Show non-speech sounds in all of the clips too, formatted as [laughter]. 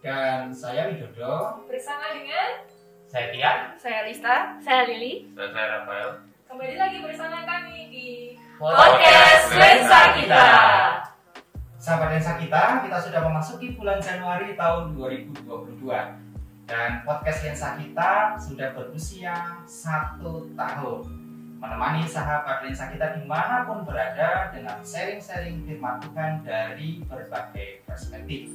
dan saya Widodo. Bersama dengan Saya Tian. Saya Lista, saya Lili. Dan saya Rafael. kembali lagi bersama kami di Podcast Lensa Kita. Sahabat Lensa kita, kita sudah memasuki bulan Januari tahun 2022 dan podcast Lensa kita sudah berusia satu tahun menemani sahabat Lensa kita di mana pun berada dengan sharing-sharing firman Tuhan dari berbagai perspektif.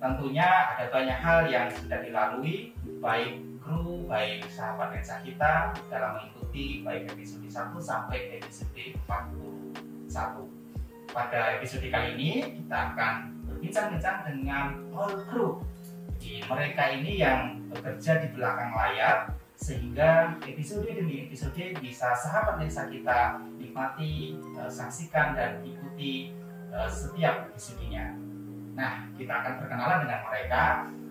Tentunya ada banyak hal yang sudah dilalui baik kru, baik sahabat Lensa kita dalam mengikuti baik episode 1 sampai episode 41 pada episode kali ini kita akan berbincang-bincang dengan all crew. Jadi mereka ini yang bekerja di belakang layar sehingga episode demi episode bisa sahabat lensa kita nikmati, eh, saksikan dan ikuti eh, setiap episodenya. Nah, kita akan berkenalan dengan mereka,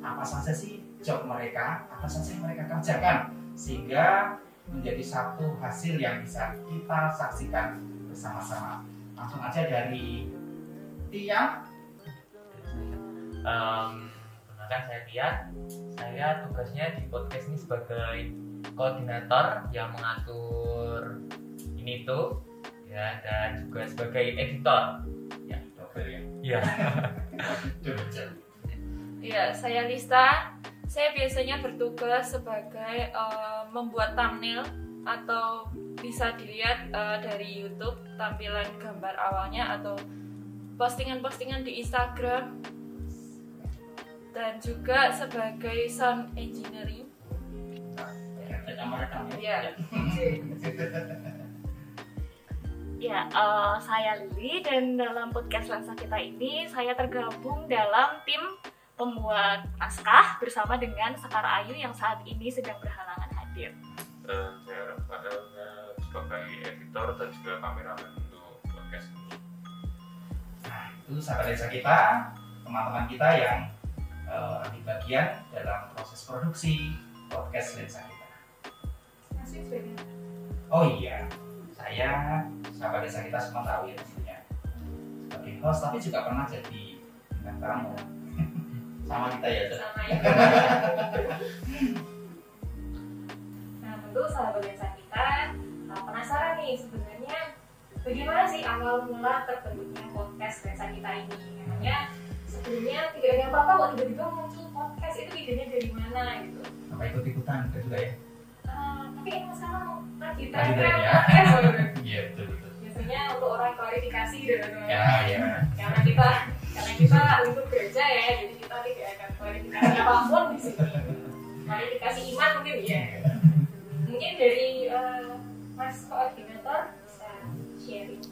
apa saja sih job mereka, apa saja yang mereka kerjakan? Sehingga menjadi satu hasil yang bisa kita saksikan bersama-sama. Langsung aja dari Tia. Um, perkenalkan saya Tian. Saya tugasnya di podcast ini sebagai koordinator yang mengatur ini tuh ya dan juga sebagai editor. double ya [laughs] Ya. double Iya, saya Lista. Saya biasanya bertugas sebagai eh, membuat thumbnail atau bisa dilihat eh, dari YouTube tampilan gambar awalnya atau postingan-postingan di Instagram dan juga sebagai sound engineering. Kita merekam Ya. [laughs] Ya, eh, saya Lili dan dalam podcast Lensa kita ini saya tergabung dalam tim pembuat naskah bersama dengan Sekar Ayu yang saat ini sedang berhalangan hadir. dan saya Rafael eh, sebagai editor dan juga kameramen untuk podcast ini. Nah, itu sahabat desa kita, teman-teman kita yang eh, lagi bagian dalam proses produksi podcast lensa kita. masih Oh iya, saya sahabat desa kita semua tahu ya pastinya sebagai host, tapi juga pernah jadi bintang tamu [laughs] sama kita ya. Sama ya. [laughs] nah, tentu sahabat lensa kita uh, penasaran nih sebenarnya bagaimana sih awal mula terbentuknya podcast lensa kita ini? Namanya sebelumnya tidak ada apa-apa kok tiba-tiba muncul podcast itu idenya dari mana gitu. Apa ikut ikutan kita juga ya? Uh, tapi emang sekarang lagi Lagi tren tren ya. [laughs] podcast gitu. Iya betul betul. biasanya untuk orang klarifikasi gitu teman-teman. Ya ya. karena kita karena kita untuk kerja ya jadi kita tidak akan klarifikasi apa pun di sini klarifikasi iman mungkin ya mungkin dari eh, mas koordinator bisa sharing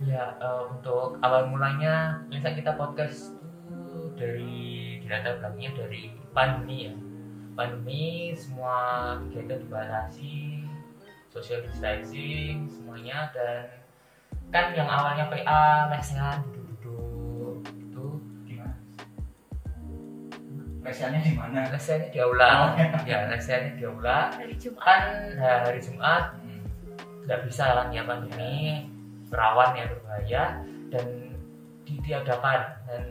Ya, eh, untuk awal mulanya Lensa kita podcast itu dari dilatar belakangnya dari pandemi ya. Pandemi semua kegiatan dibatasi, social distancing semuanya dan kan yang awalnya PA lesehan duduk-duduk itu Gimana? Lesannya di mana? lesehannya di aula Oh. ya lesehannya di aula Dari Jumat. kan eh, hari Jumat Hmm. nggak bisa kan ya pandemi rawan yang berbahaya dan ditiadakan dan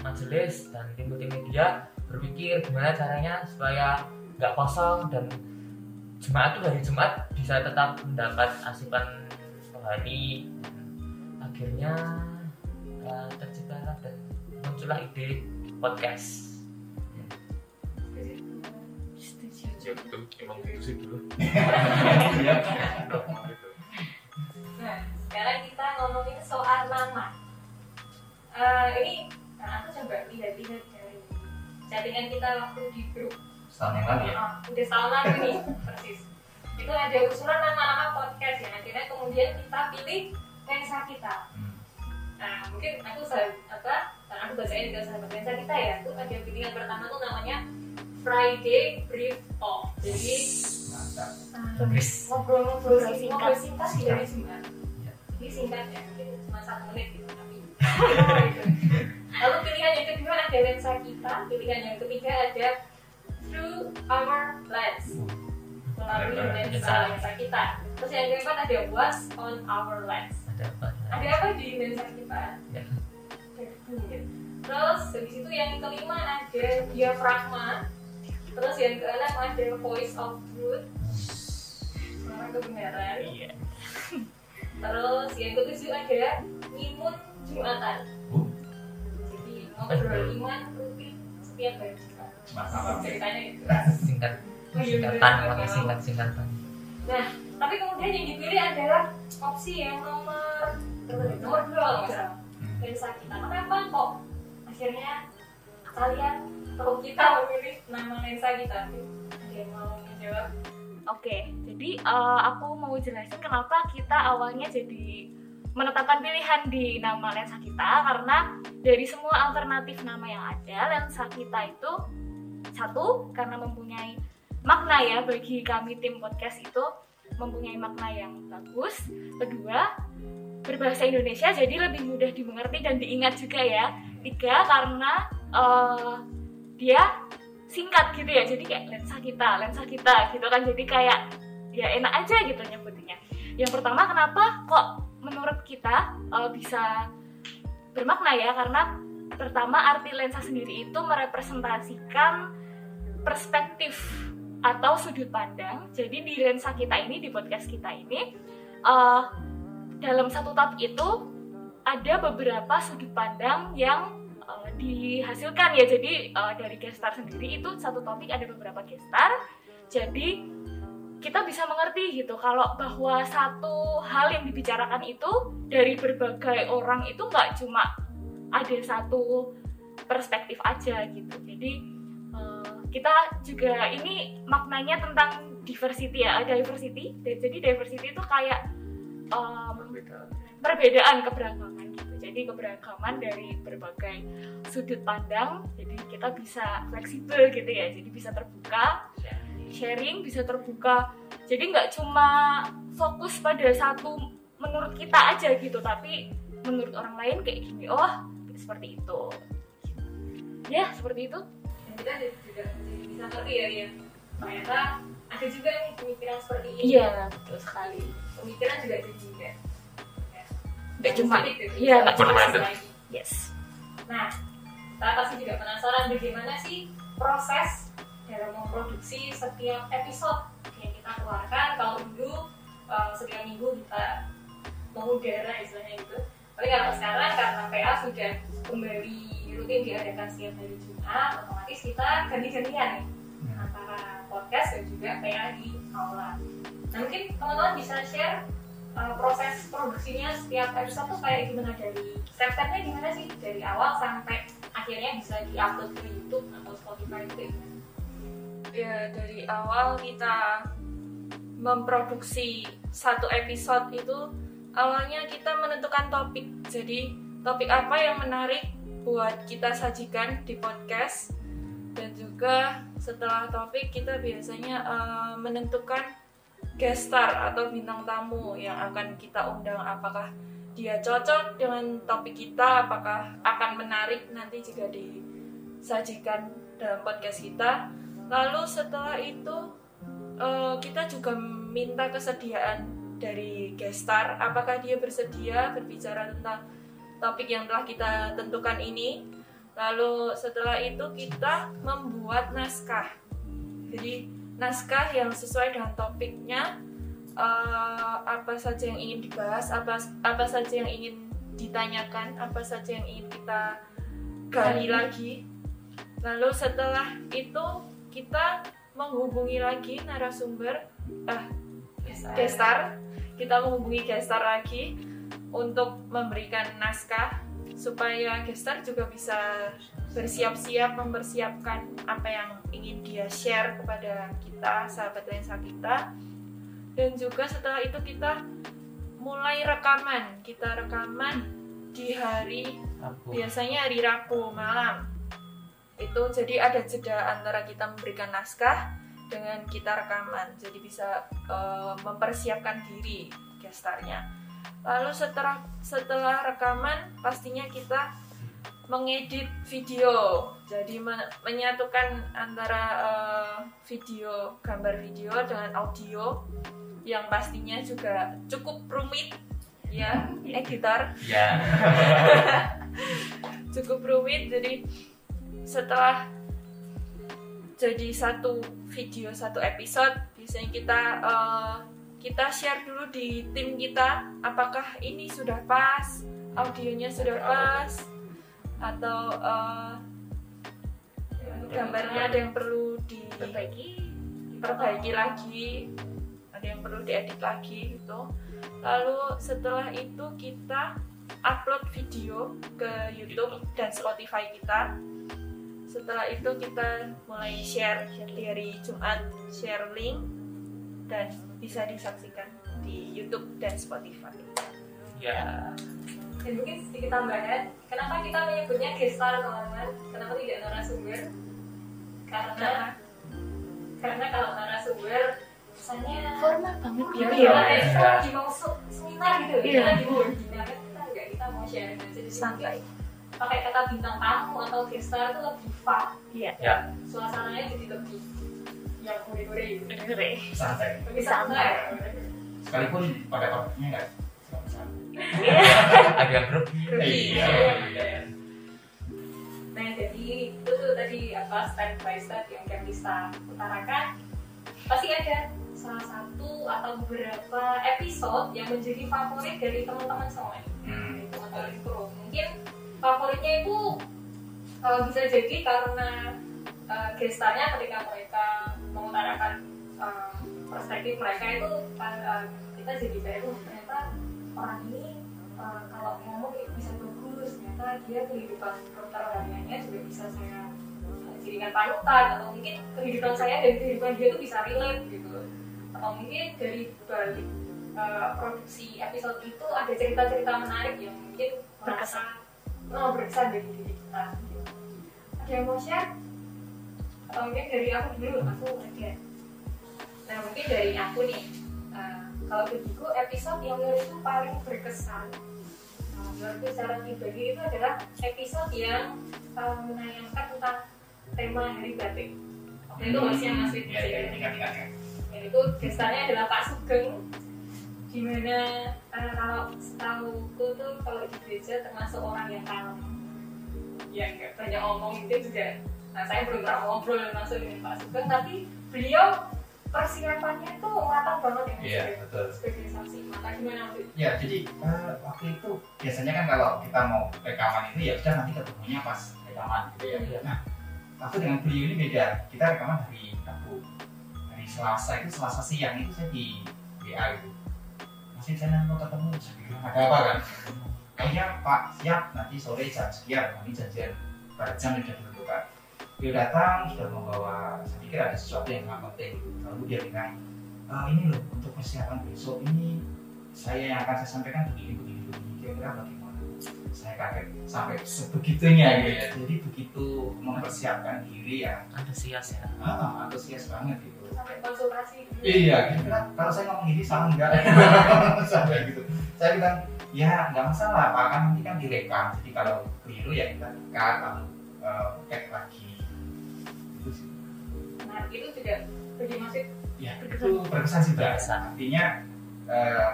majelis dan tim-tim media berpikir gimana caranya supaya nggak kosong dan Jumat tuh hari Jumat bisa tetap mendapat asupan rohani akhirnya uh, terciptalah dan muncullah ide podcast. Ya betul, emang gitu sih dulu. Iya. Gitu. nah sekarang kita ngomongin soal nama Eh, ini nah, aku coba lihat-lihat dari chattingan kita waktu di grup Setahun yang lalu ya. Ah, udah setahun lalu nih persis itu ada usulan nama-nama podcast yang akhirnya kemudian kita pilih lensa kita Hmm. nah mungkin aku sa- apa karena aku bacain juga sahabat lensa kita ya itu ada pilihan pertama tuh namanya Friday Brief Off jadi Mantap. ah, ngobrol-ngobrol Ngobrol singkat singkat. ngobrol singkat di hari Jumat Ya. jadi singkat ya mungkin cuma satu menit gitu tapi [laughs] lalu pilihan yang kedua ada lensa kita. Pilihan yang ketiga ada through our lens. Melalui lensa lensa. kita. Terus yang keempat ada what's on our lens. Ada apa? Ada apa di lensa kita? Ya. Terus di situ yang kelima ada diafragma. Terus yang keenam ada voice of truth. Suara kebenaran. Iya. terus yang ketujuh ada ngimun jumatan. Oh. Ngobrol iman rutin setiap hari Masalah. ceritanya gitu. Singkat. Oh, iya, singkatan bener. pakai singkat singkatan. tapi kemudian yang dipilih adalah opsi yang nomor nomor dua kalau nggak salah lensa kita kenapa kok akhirnya kalian atau kita memilih nama lensa kita ada yang mau menjawab Oke, jadi eh, aku mau jelasin kenapa kita awalnya jadi menetapkan pilihan di nama lensa kita karena dari semua alternatif nama yang ada, lensa kita itu satu karena mempunyai makna ya bagi kami tim podcast itu mempunyai makna yang bagus. Kedua, berbahasa Indonesia jadi lebih mudah dimengerti dan diingat juga ya. Tiga karena eh, dia singkat gitu ya jadi kayak lensa kita lensa kita gitu kan jadi kayak ya enak aja gitu nyebutnya yang pertama kenapa kok menurut kita uh, bisa bermakna ya karena pertama arti lensa sendiri itu merepresentasikan perspektif atau sudut pandang. Jadi di lensa kita ini di podcast kita ini uh, dalam satu topik itu ada beberapa sudut pandang yang uh, dihasilkan ya. Jadi uh, dari gestar sendiri itu satu topik ada beberapa gestar. Jadi kita bisa mengerti gitu kalau bahwa satu hal yang dibicarakan itu dari berbagai orang itu nggak cuma ada satu perspektif aja gitu. Jadi uh, kita juga ini maknanya tentang diversity ya diversity. Jadi diversity itu kayak um, perbedaan keberagaman gitu. Jadi keberagaman dari berbagai sudut pandang. Jadi kita bisa fleksibel gitu ya jadi bisa terbuka sharing bisa terbuka. Jadi nggak cuma fokus pada satu menurut kita aja gitu tapi menurut orang lain kayak gini oh seperti itu. Ya seperti itu. Dan kita juga jadi bisa ngerti ya ya ternyata ada juga nih pemikiran seperti ini. Iya. Betul sekali. Pemikiran juga ada juga. Nggak cuma. iya nggak cuma yes. Nah, saya pasti juga penasaran bagaimana sih proses dalam memproduksi setiap episode yang kita keluarkan. Kalau dulu eh, setiap minggu kita mengudara istilahnya gitu. Tapi kalau sekarang karena PA sudah kembali rutin diadakan setiap hari Jumat, otomatis kita ganti-gantian nih antara podcast dan juga PA di aula. Nah mungkin teman-teman bisa share uh, proses produksinya setiap episode tuh kayak gimana dari step-stepnya gimana sih dari awal sampai akhirnya bisa diupload ke YouTube atau Spotify itu kayak gimana? Ya dari awal kita memproduksi satu episode itu awalnya kita menentukan topik. Jadi topik apa yang menarik buat kita sajikan di podcast? Dan juga setelah topik kita biasanya eh, menentukan guest star atau bintang tamu yang akan kita undang. Apakah dia cocok dengan topik kita? Apakah akan menarik nanti jika disajikan dalam podcast kita lalu setelah itu eh, kita juga minta kesediaan dari guest star apakah dia bersedia berbicara tentang topik yang telah kita tentukan ini. Lalu setelah itu kita membuat naskah. Jadi naskah yang sesuai dengan topiknya eh, apa saja yang ingin dibahas apa apa saja yang ingin ditanyakan apa saja yang ingin kita gali lagi. Lalu setelah itu kita menghubungi lagi narasumber ah gestar. Kita menghubungi gestar lagi untuk memberikan naskah supaya gestar juga bisa bersiap-siap mempersiapkan apa yang ingin dia share kepada kita sahabat lensa kita. Dan juga setelah itu kita mulai rekaman. Kita rekaman di hari Aku biasanya hari Rabu malam itu jadi ada jeda antara kita memberikan naskah dengan kita rekaman. Jadi bisa eh, mempersiapkan diri gestarnya. Lalu setelah setelah rekaman pastinya kita mengedit video. Jadi men- menyatukan antara eh, video gambar video dengan audio yang pastinya juga cukup rumit. Ya [laughs] editor. Ya. [laughs] cukup rumit. Jadi setelah jadi satu video satu episode biasanya kita eh, kita share dulu di tim kita apakah ini sudah pas audionya sudah pas atau eh, gambarnya ada yang perlu Perbaiki. diperbaiki lagi ada yang perlu diedit lagi gitu lalu setelah itu kita upload video ke YouTube dan Spotify kita setelah itu kita mulai share dari Jumat share link dan bisa disaksikan di YouTube dan Spotify ya Dan mungkin sedikit tambahan, kenapa kita menyebutnya gestar teman-teman? Kenapa tidak narasumber? Karena karena kalau narasumber misalnya Formal banget ya, gitu ya, kita lagi mau se- seminar gitu, Iya. kita lagi mau webinar kita enggak kita mau aja jadi Santai. Pakai kata bintang tamu atau gestar itu lebih fun, Iya. ya suasananya jadi lebih yang hore-hore gitu. Dengerin. santai Lebih Santai. sekalipun pada topiknya nggak [laughs] ada yang grup iya Nah, jadi itu tuh tadi apa step by step yang bisa utarakan. Pasti ada salah satu atau beberapa episode yang menjadi favorit dari teman-teman semua ini. Hmm. Teman-teman kru. Mungkin favoritnya itu uh, bisa jadi karena uh, gestarnya ketika mereka mengutarakan uh, perspektif mereka itu uh, kita jadi kayak "Oh, ternyata orang ini uh, kalau ngomong bisa bagus ternyata dia kehidupan pertaniannya juga bisa saya jadikan panutan. Atau mungkin kehidupan saya dan kehidupan dia itu bisa relate gitu atau mungkin dari balik uh, produksi episode itu ada cerita-cerita menarik yang mungkin merasa oh, berkesan bagi diri kita ada yang mau share? Atau mungkin dari aku dulu aku ada nah mungkin dari aku nih uh, kalau bagiku episode yang menurutku paling berkesan uh, menurutku secara pribadi itu adalah episode yang uh, menayangkan tentang tema hari batik. Waktu itu masih yang masih Iya, iya, ingat, ingat, ingat. dan itu gestarnya adalah Pak Sugeng di mana uh, kalau setahuku tuh kalau di gereja termasuk orang yang kalem ya nggak banyak ngomong itu juga nah saya belum pernah ngobrol langsung dengan Pak Sugeng tapi beliau persiapannya tuh matang banget ya Mas, Iya, sebagai- betul. sebagai saksi mata gimana waktu itu Ya, jadi eh, waktu itu biasanya kan kalau kita mau rekaman itu ya udah nanti ketemunya pas rekaman gitu ya. Iya. Nah, aku dengan beliau ini beda. Kita rekaman hari Rabu, hari Selasa itu Selasa siang itu saya di WA gitu. Masih saya mau ketemu, ada apa kan? Kayaknya Pak siap nanti sore jam sekian, kami janjian pada jam sudah ditentukan. Beliau datang sudah membawa, saya pikir ada sesuatu yang sangat penting. Lalu dia bilang, "Ah, ini loh untuk persiapan besok ini saya yang akan saya sampaikan begini begini begini kira-kira bagaimana saya kaget. Sampai sebegitunya gitu ya. Jadi begitu mempersiapkan diri ya. Antusias ya. Ah, antusias banget gitu. Sampai konsultasi dulu iya kira-kira kalau saya ngomong gini salah enggak? [laughs] Sampai gitu. Saya bilang ya nggak masalah pak. Kan nanti kan direkam. Jadi kalau keliru ya kita cut lalu eh, cek lagi. Itu sih. Nah itu juga bagi masih ya itu berkesan sih Mbak. Berkesan. artinya eh,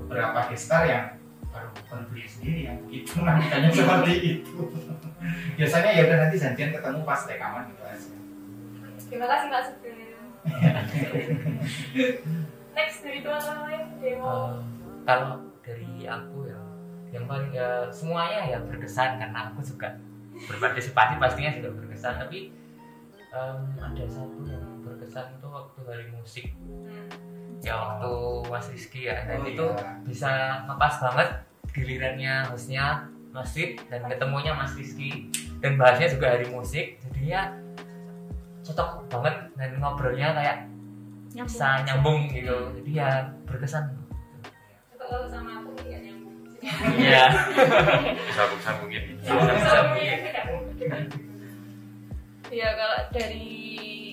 beberapa gestar yang baru baru beli sendiri yang begitu namanya seperti itu. [laughs] Biasanya ya udah nanti janjian ketemu pas rekaman gitu aja. Terima kasih Pak Sugeng [laughs] next dari teman-teman lain Eh, kalau dari aku ya yang paling ya semuanya ya berkesan karena aku juga berpartisipasi pastinya juga berkesan. Tapi em, ada satu yang berkesan itu waktu hari musik ya waktu Mas Rizky ya. Dan Oh, itu iya. bisa ngepas banget gilirannya hostnya Mas Rid dan ketemunya Mas Rizky. Dan bahasnya juga hari musik. Jadinya cocok banget dan ngobrolnya kayak bisa nyambung gitu. Jadi ya berkesan. Kalau sama aku nggak nyambung. Iya. [laughs] Sambung-sambungin. Ya kalau dari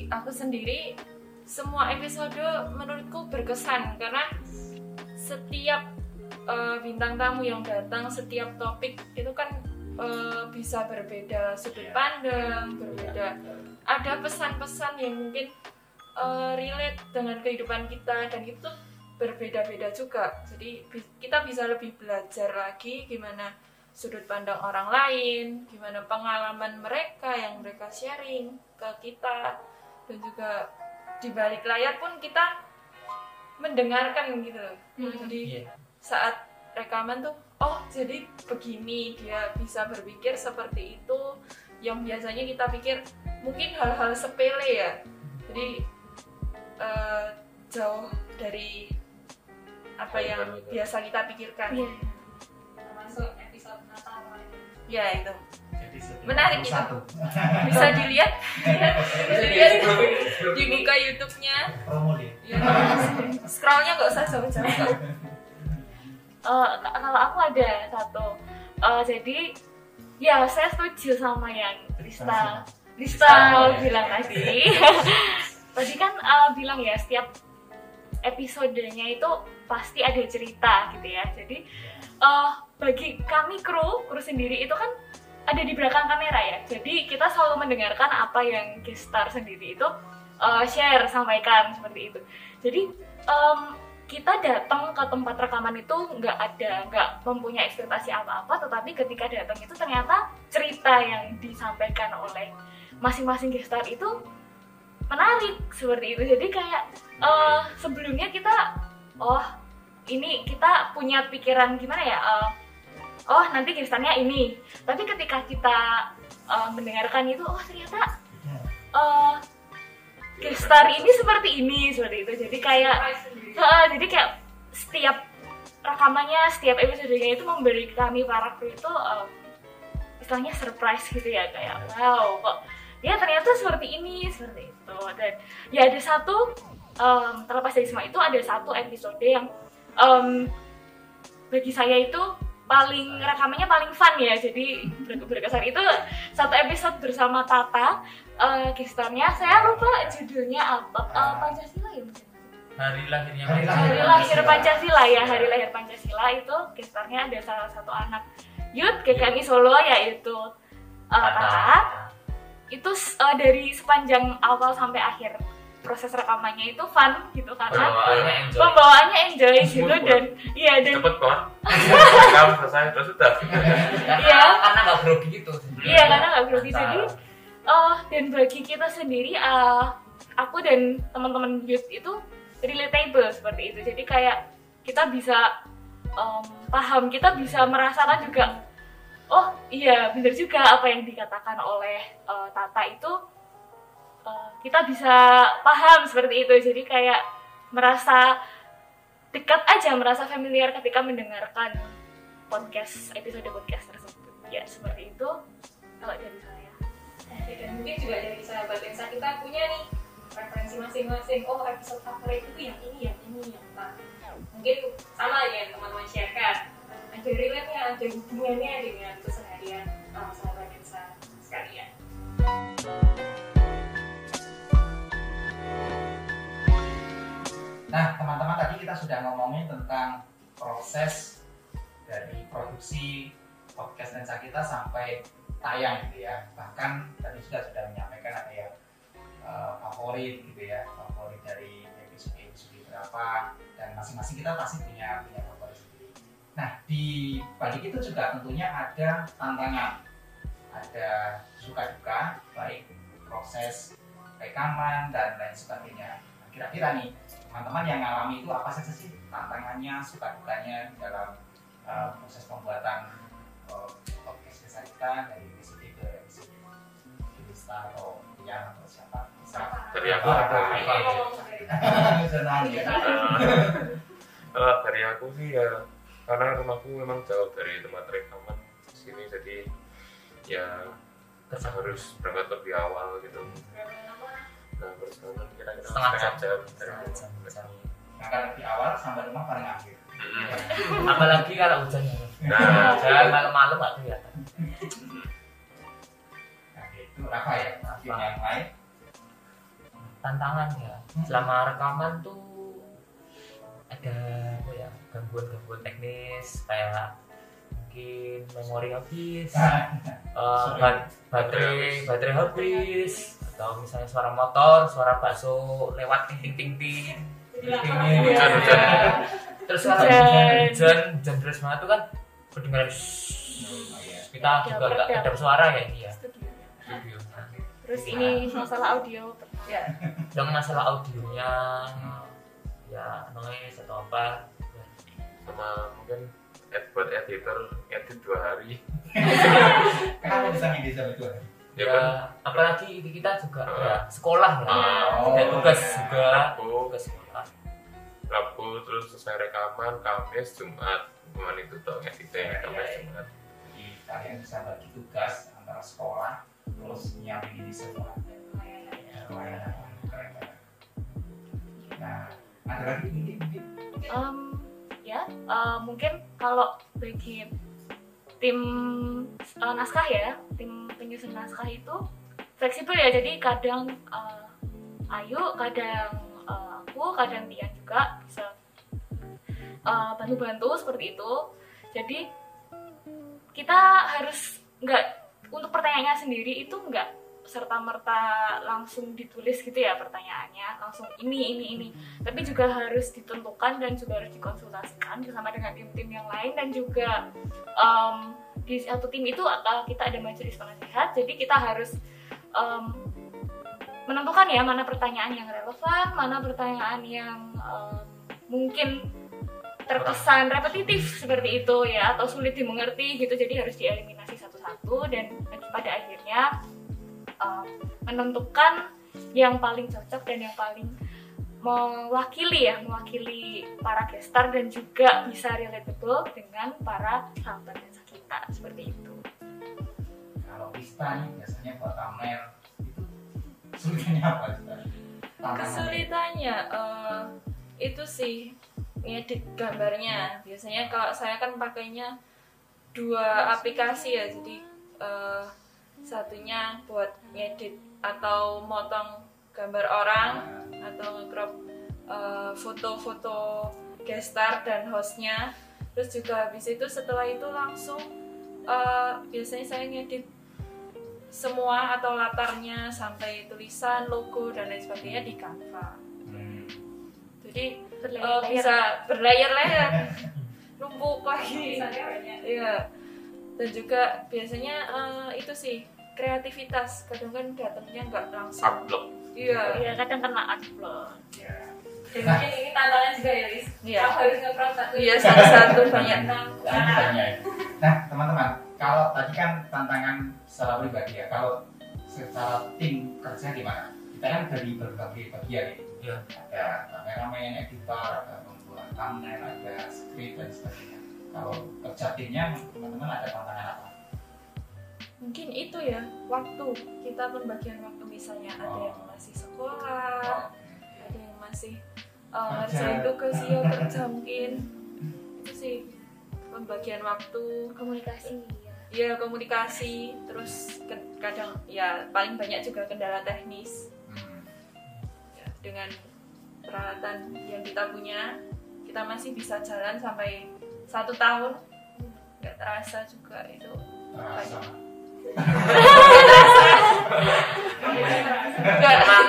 aku sendiri semua episode menurutku berkesan karena setiap eh, bintang tamu yang datang, setiap topik itu kan eh, bisa berbeda sudut pandang, berbeda. Ada pesan-pesan yang mungkin eh, relate dengan kehidupan kita dan itu berbeda-beda juga. Jadi kita bisa lebih belajar lagi gimana sudut pandang orang lain, gimana pengalaman mereka yang mereka sharing ke kita, dan juga di balik layar pun kita mendengarkan gitu loh. Jadi Iya. saat rekaman tuh, oh jadi begini dia bisa berpikir seperti itu, yang biasanya kita pikir mungkin hal-hal sepele ya. Jadi eh, jauh dari apa yang biasa kita pikirkan. Iya. termasuk episode Natal. Ya itu. Menarik itu. 21. Bisa dilihat, bisa dilihat dibuka YouTube-nya. Promo dia. Ya, scrollnya nggak usah jauh-jauh. Eh, k- kalau aku ada satu Eh, jadi ya saya setuju sama yang Rista Rista Rista, ya. bilang tadi [laughs] tadi kan eh, bilang ya setiap episodenya itu pasti ada cerita gitu ya jadi eh, bagi kami kru kru sendiri itu kan ada di belakang kamera ya. Jadi kita selalu mendengarkan apa yang guest star sendiri itu eh, share sampaikan seperti itu. Jadi em, kita datang ke tempat rekaman itu nggak ada nggak mempunyai ekspektasi apa-apa tetapi ketika datang itu ternyata cerita yang disampaikan oleh masing-masing guest star itu menarik seperti itu. Jadi kayak eh, sebelumnya kita oh ini kita punya pikiran gimana ya eh, oh nanti starnya ini. Tapi ketika kita eh, mendengarkan itu oh ternyata star ini seperti ini seperti itu. Jadi kayak. Heeh, jadi kayak setiap rekamannya, setiap episodenya itu memberi kami para kru itu em, istilahnya surprise gitu ya kayak wow kok ya ternyata seperti ini seperti itu. Dan ya ada satu em, terlepas dari semua itu ada satu episode yang em, bagi saya itu paling rekamannya paling fun ya. Jadi ber- berkesan itu satu episode bersama Tata eh gestarnya. Saya lupa judulnya apa. Eh, Pancasila ya hari lahirnya Hari hari lahir Pancasila ya hari lahir Pancasila. Itu gestarnya ada salah satu anak youth GKMI Solo yaitu uh, Tata. Itu uh, dari sepanjang awal sampai akhir proses rekamannya itu fun gitu karena Pembawaannya enjoy. pembawaannya enjoy gitu dan iya dan cepet banget [laughs] kamu selesai sudah sudah Karena Iya. karena nggak grogi gitu. iya karena nggak grogi jadi uh, dan bagi kita sendiri uh, aku dan teman-teman youth itu relatable seperti itu jadi kayak kita bisa um, paham kita bisa merasakan juga oh iya benar juga apa yang dikatakan oleh uh, Tata itu uh, kita bisa paham seperti itu jadi kayak merasa dekat aja merasa familiar ketika mendengarkan podcast episode podcast tersebut ya seperti itu kalau dari saya dan mungkin juga dari sahabat Lensa kita punya nih referensi masing-masing. Oh, episode favorit itu yang ini, yang ini, yang nah, mungkin sama ya teman-teman share kan. Ada relate-nya, ada hubungannya dengan keseharian uh, sahabat Lensa sekalian. Nah, teman-teman tadi kita sudah ngomongin tentang proses dari produksi podcast lensa kita sampai tayang gitu ya. Bahkan tadi sudah sudah menyampaikan ada yang eh, favorit gitu ya, favorit dari episode-episode berapa dan masing-masing kita pasti punya punya favorit sendiri. Nah, di balik itu juga tentunya ada tantangan, ada suka duka baik proses rekaman dan lain sebagainya. Kira-kira nih teman-teman yang ngalami itu apa saja sih tantangannya, suka dukanya dalam uh, proses pembuatan uh, podcast desa kita dari episode ke episode Lista atau Rian atau siapa? Bisa. Dari aku Oh, dari ya. Eh, dari aku sih ya karena rumahku memang jauh dari tempat rekaman sini jadi ya harus berangkat lebih awal gitu Setengah setengah jam. jam. Akan lebih awal sampai rumah paling akhir. Apalagi kalau hujan. nah. Jangan malam-malam nggak kelihatan. Nah, itu Rafa ya, mungkin yang lain. Tantangan ya. Selama rekaman tuh ada apa ya? Gangguan-gangguan teknis kayak mungkin memori habis, Nah, bat- baterai baterai habis atau misalnya suara motor, suara bakso lewat ting ting ting ting. Ting, Hujan, hujan. Terus kalau Hujan. hujan, hujan, deras banget tuh kan kedengaran iya. kita Ya, juga nggak ada suara ya ini ya Studio. studio Terus ini masalah audio. Ya. yang masalah audionya ya noise atau apa sama mungkin buat editor edit dua hari [laughs] Kenapa bisa ngedit sampai dua hari? Ya ya, kan apalagi kita juga Ah. ya, sekolah ya Oh. ada tugas juga Rabu tugas sekolah Rabu terus selesai rekaman Kamis Jumat cuman itu tuh editnya Ya, Kamis ya, ya. Jumat Jadi kalian bisa bagi tugas antara sekolah terus nyiapin ini semua. Ya, lumayan lah, keren banget. Nah, ada lagi mungkin Em, ya, eh, mungkin kalau bagi tim eh, naskah ya, tim penyusun naskah itu fleksibel ya. Jadi kadang eh, Ayu, kadang eh, aku, kadang dia juga bisa bantu-bantu seperti itu. Jadi kita harus nggak untuk pertanyaannya sendiri itu nggak serta merta langsung ditulis gitu ya pertanyaannya langsung ini ini ini. Tapi juga harus ditentukan dan juga harus dikonsultasikan bersama dengan tim-tim yang lain dan juga em, di satu tim itu uh, kita ada majelis penasehat jadi kita harus em, menentukan ya mana pertanyaan yang relevan mana pertanyaan yang em, mungkin terkesan repetitif seperti itu ya atau sulit dimengerti gitu. Jadi harus dieliminasi satu-satu dan pada akhirnya em, menentukan yang paling cocok dan yang paling mewakili ya mewakili para gestar dan juga bisa relatable dengan para sahabat dan kita seperti itu. Kalau Pista nih biasanya buat pamer itu sulitnya apa kesulitannya eh, itu sih ngedit gambarnya. Biasanya kalau saya kan pakainya dua aplikasi ya jadi eh, satunya buat ngedit atau motong gambar orang atau nge-crop eh, foto-foto guest star dan hostnya. Terus juga habis itu setelah itu langsung eh, biasanya saya ngedit semua atau latarnya sampai tulisan logo dan lain sebagainya di Canva. Hmm. jadi eh, Berlayar-layar. bisa berlayar-layar. Numpuk lagi. Iya dan juga biasanya eh, itu sih kreativitas kadang kan datangnya nggak langsung upload iya ya kadang kena upload Ya. Dan mungkin ini tantangan juga ya, Lis. Iya. Kamu harus nge-crop satu. iya satu-satu banyak. Nah, teman-teman, kalau tadi kan tantangan secara pribadi ya, kalau secara tim kerja gimana? Kita kan dari berbagai bagian ini. Iya. Ada kameramen, editor, ada pembuat thumbnail, ada skrip dan sebagainya. Kalau kerja timnya, teman-teman ada tantangan apa? mungkin itu ya waktu. Kita pembagian waktu misalnya ada yang masih sekolah Oh, ada yang masih uh, Kerja. ngerjain tugas ya kerja mungkin. Itu sih pembagian waktu. Komunikasi. Ya ya komunikasi. Terus ke- kadang ya paling banyak juga kendala teknis. Hmm. ya, dengan peralatan yang kita punya kita masih bisa jalan sampai satu tahun nggak terasa juga itu. Terasa. memang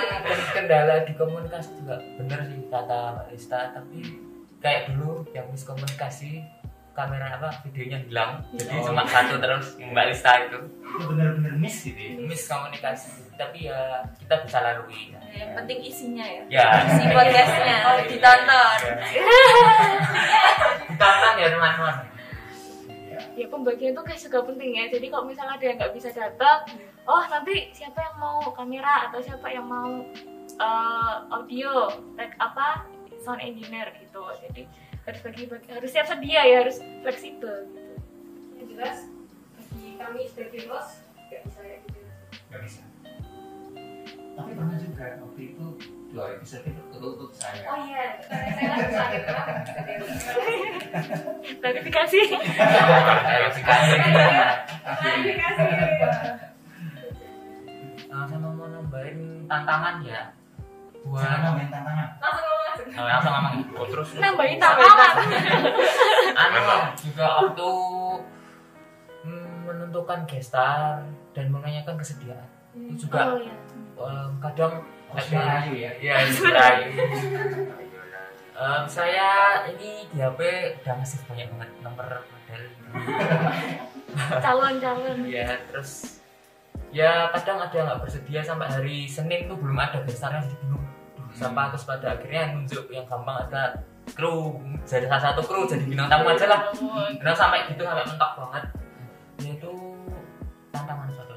kendala di komunikasi juga bener sih kata Mbak Lista tapi kayak dulu yang miskomunikasi kamera apa videonya hilang. Jadi Oh. cuma satu terus Mbak Lista itu. Itu benar-benar miss gitu ya. miskomunikasi. Tapi ya kita bisa lalui. Yang penting isinya ya. Ya. Isi podcastnya ditonton [laughs] ditonton ya teman-teman Ya. pembagian tugas juga penting ya jadi kalau misalnya ada yang nggak bisa datang oh nanti siapa yang mau kamera atau siapa yang mau eh, audio tag apa sound engineer gitu jadi harus bagi, bagi- harus siap sedia ya harus fleksibel gitu Yang jelas bagi kami sebagai host nggak bisa ya gitu. Gak bisa. Tapi pernah juga waktu itu dua episode itu tertutup saya. Oh iya, saya langsung sakit klarifikasi. Klarifikasi. Klarifikasi. Nah, sama mau nambahin tantangan ya? Jangan buat nambahin tantangan. Langsung ngomong langsung. Oh, langsung ngomong. Oh terus nambahin tantangan. Anu juga waktu mm, menentukan gestar dan menanyakan kesediaan itu juga oh ya em, kadang Oh, suara ayu ya. ya sudah Em, saya ini di HP udah ngasih banyak banget nomor model. [laughs] Calon-calon. Ya terus ya kadang ada nggak bersedia sampai hari Senin tuh belum ada besarnya jadi bingung. Duh, siapa terus pada akhirnya nunjuk yang gampang ada kru jadi salah satu kru jadi bintang tamu aja lah. Karena sampai gitu sampai mentok banget. Ya itu tantangan Iya.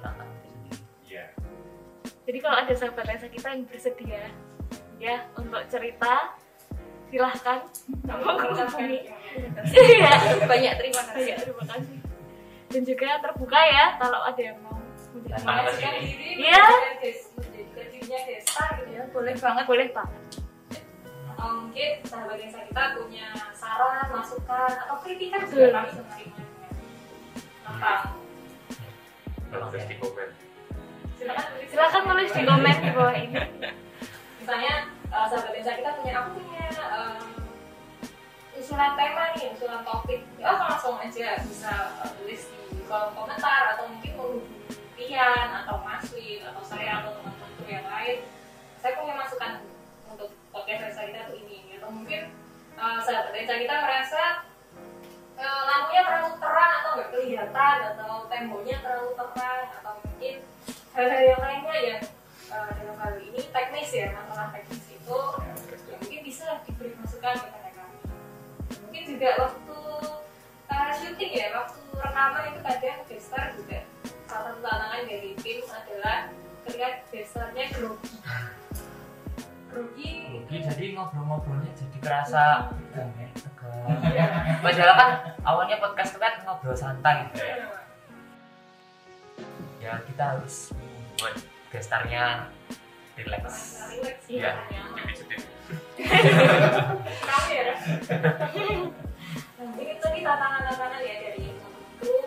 Jadi kalau ada sahabat lensa kita yang bersedia ya untuk cerita silahkan. Iya. banyak terima kasih. Banyak terima kasih. Dan juga terbuka ya kalau ada yang mau diri Iya. menjadikan dirinya desa gitu ya. Ya boleh banget. Boleh banget atau mungkin sahabat desa kita punya saran masukan atau kritikan juga kami. Menerimanya tentang Terus di komen. Silakan tulis. Di komen di bawah ini. Misalnya eh, sahabat desa kita punya aku punya eh, usulan tema nih usulan topik. Ya langsung aja bisa eh, tulis di kolom komentar atau mungkin menghubungi Tian atau Mas Win atau saya atau teman-teman yang lain. Saya punya masukan untuk podcast desa kita tuh ini. Atau mungkin eh, sahabat desa kita merasa lampunya terlalu terang atau nggak kelihatan atau temboknya terlalu terang atau mungkin hal-hal yang lainnya yang eh, dalam hal ini teknis ya masalah teknis itu ya mungkin bisa diberi masukan kepada kami mungkin juga waktu eh, syuting ya waktu rekaman itu kadang gestar juga. Salah satu tantangan dari tim adalah ketika gestarnya grogi. Grogi. Oke, jadi ngobrol-ngobrolnya jadi kerasa. Tegang ya, tegang. Padahal kan awalnya podcast itu kan ngobrol santai. Ya kita harus buat gestarnya relax. ya. kami ya nah, ini tadi tantangan-tantangan ya dari kru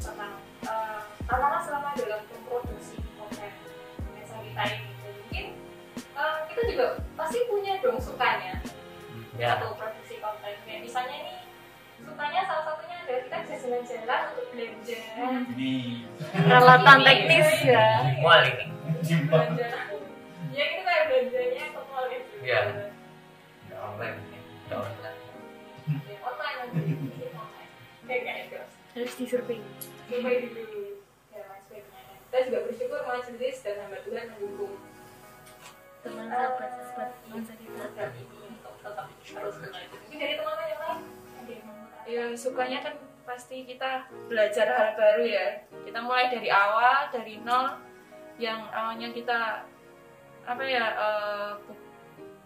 tentang eh, tantangan selama dalam memproduksi konten desa kita ini. Mungkin eh, kita juga pasti punya dong sukanya Ya, atau produksi konten kayak misalnya nih sukanya salah satunya adalah kita bisa jalan-jalan untuk belanja. Ini. Peralatan teknis ya. Di mall ini. belanja. Ya kita kayak belanjanya ke mall gitu Iya. Ya online, ya online. Ya, online kayak kayak gitu harus disurvei survei dulu ya sebagainya. Kita juga bersyukur majelis dan hamba Tuhan mendukung. Teman sahabat sahabat lensa kita ini untuk tetap berlanjut mungkin dari teman-teman yang lain ada yang ya sukanya kan pasti kita belajar hal baru ya. Kita mulai dari awal dari nol yang awalnya kita apa ya bu-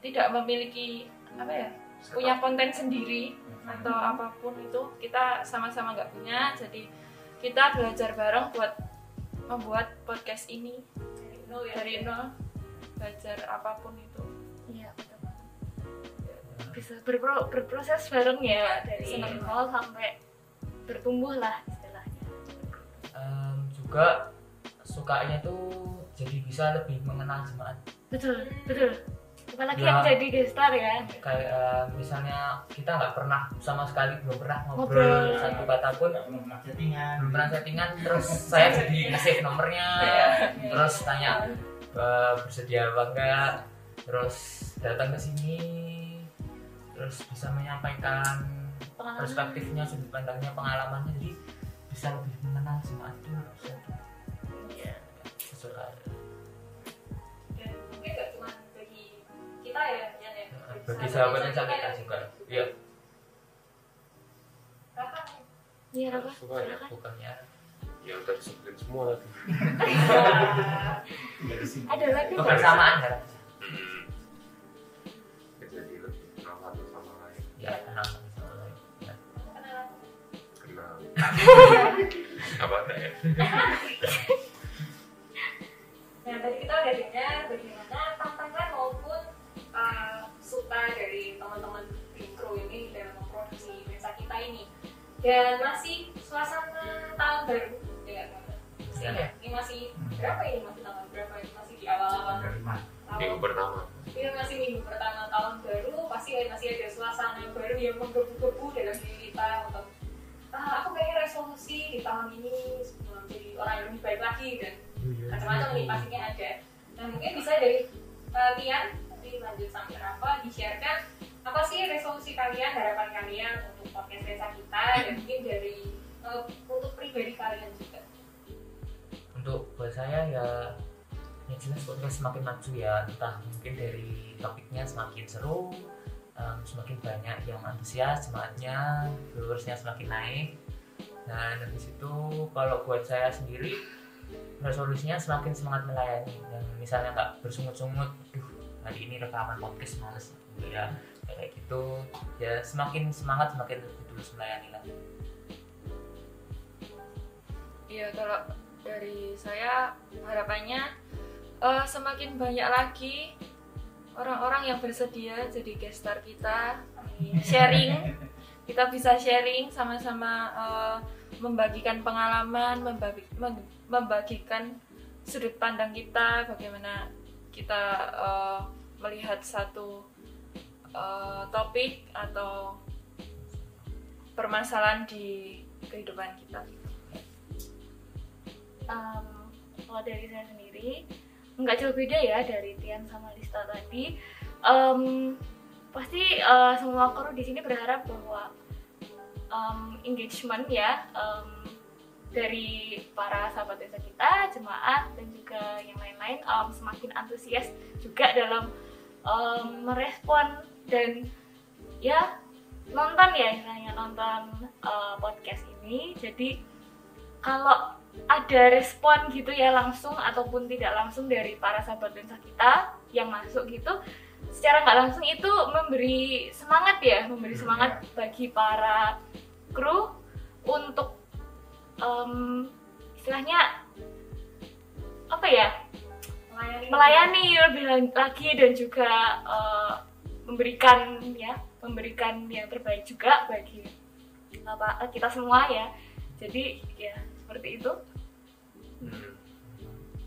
tidak memiliki apa ya punya konten sendiri atau apa pun itu kita sama-sama nggak punya. Jadi kita belajar bareng buat membuat podcast ini. Dari nol ya. Dari nol belajar apa pun itu. Iya. Bisa berpro- berproses bareng ya dari Seneng. nol sampai bertumbuh lah istilahnya Em, juga sukanya tuh jadi bisa lebih mengenal jemaat betul betul apalagi Ya. yang jadi gestar ya kayak eh, misalnya kita nggak pernah sama sekali belum pernah ngobrol, Ngobrol. satu kata pun belum pernah chattingan. belum pernah chattingan terus saya jadi nge-save nomornya terus tanya bersedia apa enggak terus datang ke sini terus bisa menyampaikan pengalaman. perspektifnya sudut pandangnya pengalamannya jadi bisa lebih mengenal jemaat itu satu Iya. kesukaan dan mungkin nggak cuma bagi kita ya Yan, ya. Bagi sahabat yang kita juga iya. Raka, iya apa Suka ya? bukannya Ya udah disebutin semua sini. [laughs] ada lagi? Nggak? kebersamaan ya Apa ya? [laughs] Nah, tadi kita udah dengar bagaimana tantangan maupun uh, suka dari teman-teman Crew ini dalam memproduksi lensa kita ini. Dan masih suasana tahun baru, ya? Masih Ya. ya. Ini masih berapa ini? Masih tanggal berapa ini? Masih di awal-awal. Minggu tahun. pertama. Ini masih minggu pertama tahun baru, pasti masih ada suasana baru yang menggebu-gebu dalam diri kita untuk ah, aku pengen resolusi di tahun ini menjadi orang yang lebih baik lagi dan macam-macam nih pastinya ada. Nah mungkin bisa dari uh, Tian, nanti lanjut sampai apa di-sharekan apa sih resolusi kalian, harapan kalian untuk podcast desa kita dan mungkin dari eh, untuk pribadi kalian juga. untuk buat saya ya yang jelas podcast semakin maju ya entah mungkin dari topiknya semakin seru em, semakin banyak yang antusias semangatnya viewersnya semakin naik. Dan habis itu kalau buat saya sendiri resolusinya semakin semangat melayani. Dan misalnya nggak bersungut-sungut duh hari ini rekaman podcast males. Ya kayak gitu. Ya semakin semangat semakin tulus melayani lah. Iya kalau dari saya harapannya eh, semakin banyak lagi orang-orang yang bersedia jadi gestar kita sharing. [laughs] Kita bisa sharing sama-sama eh, membagikan pengalaman membagi- mem- membagikan sudut pandang kita bagaimana kita eh, melihat satu eh, topik atau permasalahan di kehidupan kita. Em, kalau dari saya sendiri nggak jauh beda ya dari Tian sama Lista tadi. Em, pasti eh, semua kru di sini berharap bahwa em, engagement ya em, dari para sahabat desa kita jemaat dan juga yang lain-lain em, semakin antusias juga dalam em, merespon dan ya nonton ya istilahnya nonton eh, podcast ini. Jadi kalau ada respon gitu ya langsung ataupun tidak langsung dari para sahabat lensa kita yang masuk gitu secara nggak langsung itu memberi semangat ya memberi semangat bagi para kru untuk em, istilahnya apa ya Melayani, melayani lebih lagi dan juga eh, memberikan ya memberikan yang terbaik juga bagi apa kita semua ya. Jadi ya seperti itu Hmm.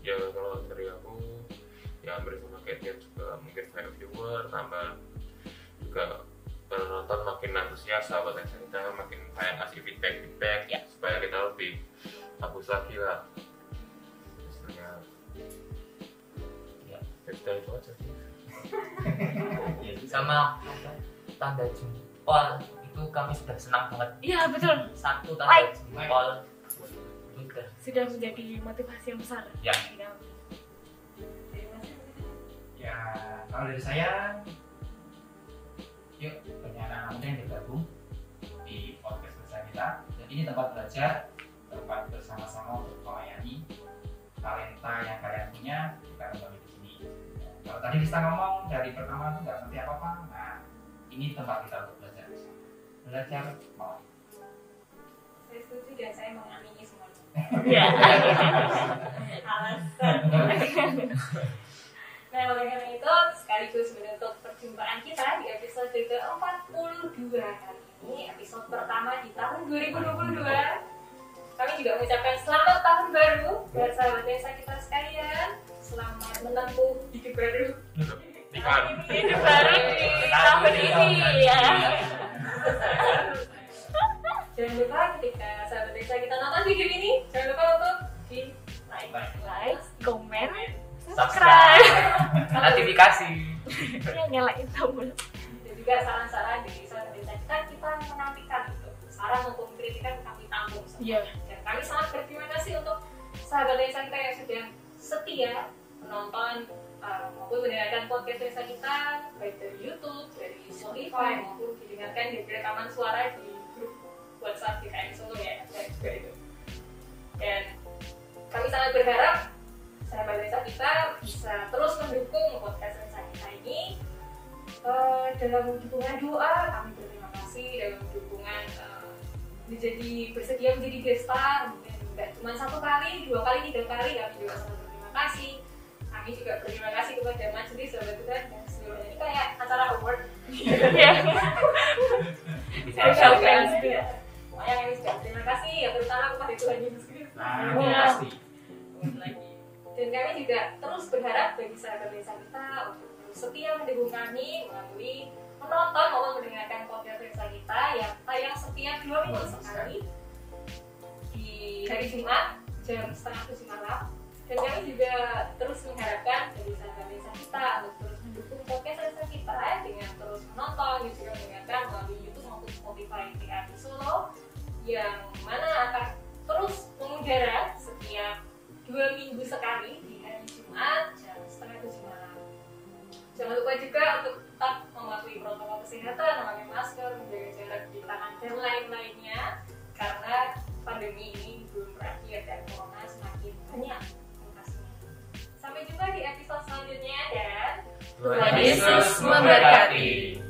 ya kalau dari aku ya hampir sama kayak juga mungkin kayak viewer tambah juga penonton makin antusias sahabat yang kita makin kayak ngasih feedback feedback Ya. supaya kita lebih bagus lagi lah istilahnya Ya. sudah itu aja sih [laughs] Ya, sama tanda jempol itu kami sudah senang banget iya betul satu tanda Like. jempol sudah menjadi motivasi yang besar Ya. bagi kami. Hendra. Ya, kalau dari saya, yuk banyak anak muda yang bergabung di podcast bersama kita. Dan ini tempat belajar, tempat bersama-sama untuk melayani talenta yang kalian punya, kita kembali di sini. Ya, Kalau tadi kita ngomong dari pertama tuh nggak ngerti apa-apa, nah ini tempat kita untuk belajar bersama. Belajar mau. Saya setuju dan saya mengamini semuanya. Ya [laughs] Alasan. Nah, oleh karena itu, sekaligus menutup perjumpaan kita di episode ke-42 kali ini, episode pertama di tahun 2022. Kami juga mengucapkan selamat tahun baru buat sahabat desa kita sekalian. Selamat menempuh hidup baru. hidup baru di tahun ini ya Jangan lupa ketika sahabat desa kita nonton video ini, jangan lupa untuk di like. like comment subscribe notifikasi ya nyalain tombol dan juga saran-saran dari sahabat desa kita kita menantikan itu saran maupun kritikan kami tampung semua. Iya. dan kami sangat berterima kasih untuk sahabat desa kita yang sudah setia menonton uh, maupun mendengarkan podcast desa kita baik dari YouTube, dari Spotify maupun didengarkan di rekaman suara di grup WhatsApp DKM Solo ya dan juga itu dan kami sangat berharap sahabat desa kita bisa terus mendukung podcast desa kita ini Eh, dalam dukungan doa kami berterima kasih dalam dukungan eh, menjadi bersedia menjadi gestar mungkin nggak cuma satu kali dua kali tiga kali kami juga sangat berterima kasih. Kami juga berterima kasih kepada majelis sahabat kita dan seluruhnya ini kayak acara award. [laughs] Ya bisa Semuanya yang ini sudah terima kasih ya terutama kepada Tuhan Yesus Kristus. Nah, ya. pasti. lagi. Dan kami juga terus berharap bagi sahabat desa kita untuk setia mendukung kami melalui menonton maupun mendengarkan podcast desa kita yang tayang setiap dua minggu sekali di hari Jumat jam setengah tujuh malam dan kami juga terus mengharapkan dari sahabat-sahabat kita untuk terus mendukung podcast desa kita dengan terus menonton dan juga mendengarkan melalui YouTube maupun Spotify di Solo yang mana akan terus mengudara setiap dua minggu sekali di hari Jumat jam setengah tujuh malam. Jangan lupa juga untuk tetap mematuhi protokol kesehatan, memakai masker, menjaga jarak di tangan dan lain-lainnya karena pandemi ini belum berakhir dan corona semakin banyak. Sampai jumpa di episode selanjutnya dan Tuhan Yesus memberkati.